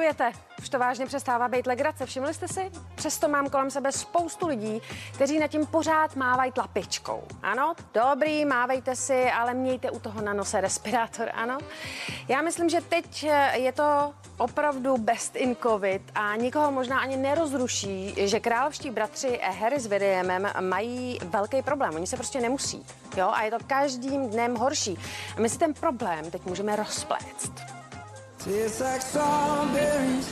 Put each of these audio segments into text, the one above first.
Jete, už to vážně přestává být legrace, všimli jste si? Přesto mám kolem sebe spoustu lidí, kteří nad tím pořád mávají tlapičkou. Ano, dobrý, mávejte si, ale mějte u toho na nose respirátor, ano. Já myslím, že teď eh, je to opravdu best in covid a nikoho možná ani nerozruší, že královští bratři Harry s Williamem mají velký problém. Oni se prostě nemusí, jo, a je to každým dnem horší. A my si ten problém teď můžeme rozpléct.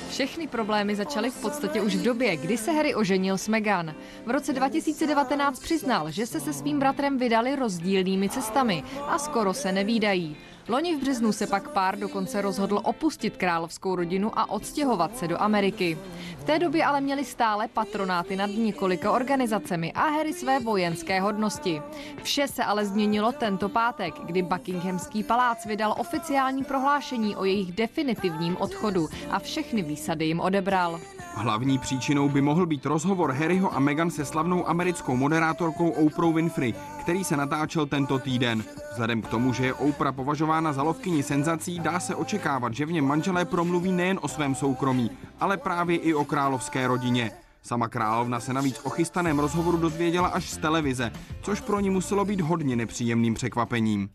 Všechny problémy začaly v podstatě už v době, kdy se Harry oženil s Meghan. V roce 2019 přiznal, že se se svým bratrem vydali rozdílnými cestami a skoro se nevídají. Loni v březnu se pak pár dokonce rozhodl opustit královskou rodinu a odstěhovat se do Ameriky. V té době ale měli stále patronáty nad několika organizacemi a Harry své vojenské hodnosti. Vše se ale změnilo tento pátek, kdy Buckinghamský palác vydal oficiální prohlášení o jejich definitivním odchodu a všechny výsady jim odebral. Hlavní příčinou by mohl být rozhovor Harryho a Meghan se slavnou americkou moderátorkou Oprah Winfrey, který se natáčel tento týden. Vzhledem k tomu, že je Oprah považována za lovkyni senzací, dá se očekávat, že v něm manželé promluví nejen o svém soukromí, ale právě i o královské rodině. Sama královna se navíc o chystaném rozhovoru dozvěděla až z televize, což pro ní muselo být hodně nepříjemným překvapením.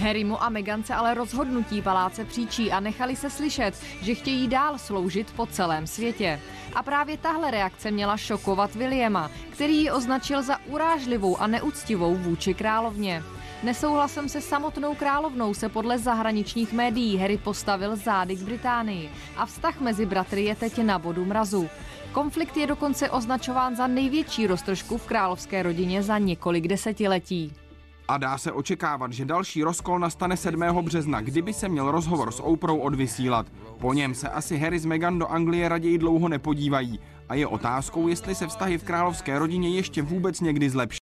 Harrymu a Meghan se ale rozhodnutí paláce příčí a nechali se slyšet, že chtějí dál sloužit po celém světě. A právě tahle reakce měla šokovat Williama, který ji označil za urážlivou a neúctivou vůči královně. Nesouhlasem se samotnou královnou se podle zahraničních médií Harry postavil zády k Británii a vztah mezi bratry je teď na bodu mrazu. Konflikt je dokonce označován za největší roztržku v královské rodině za několik desetiletí. A dá se očekávat, že další rozkol nastane 7. března, kdyby se měl rozhovor s Oprou odvysílat. Po něm se asi Harry s Meghan do Anglie raději dlouho nepodívají. A je otázkou, jestli se vztahy v královské rodině ještě vůbec někdy zlepší.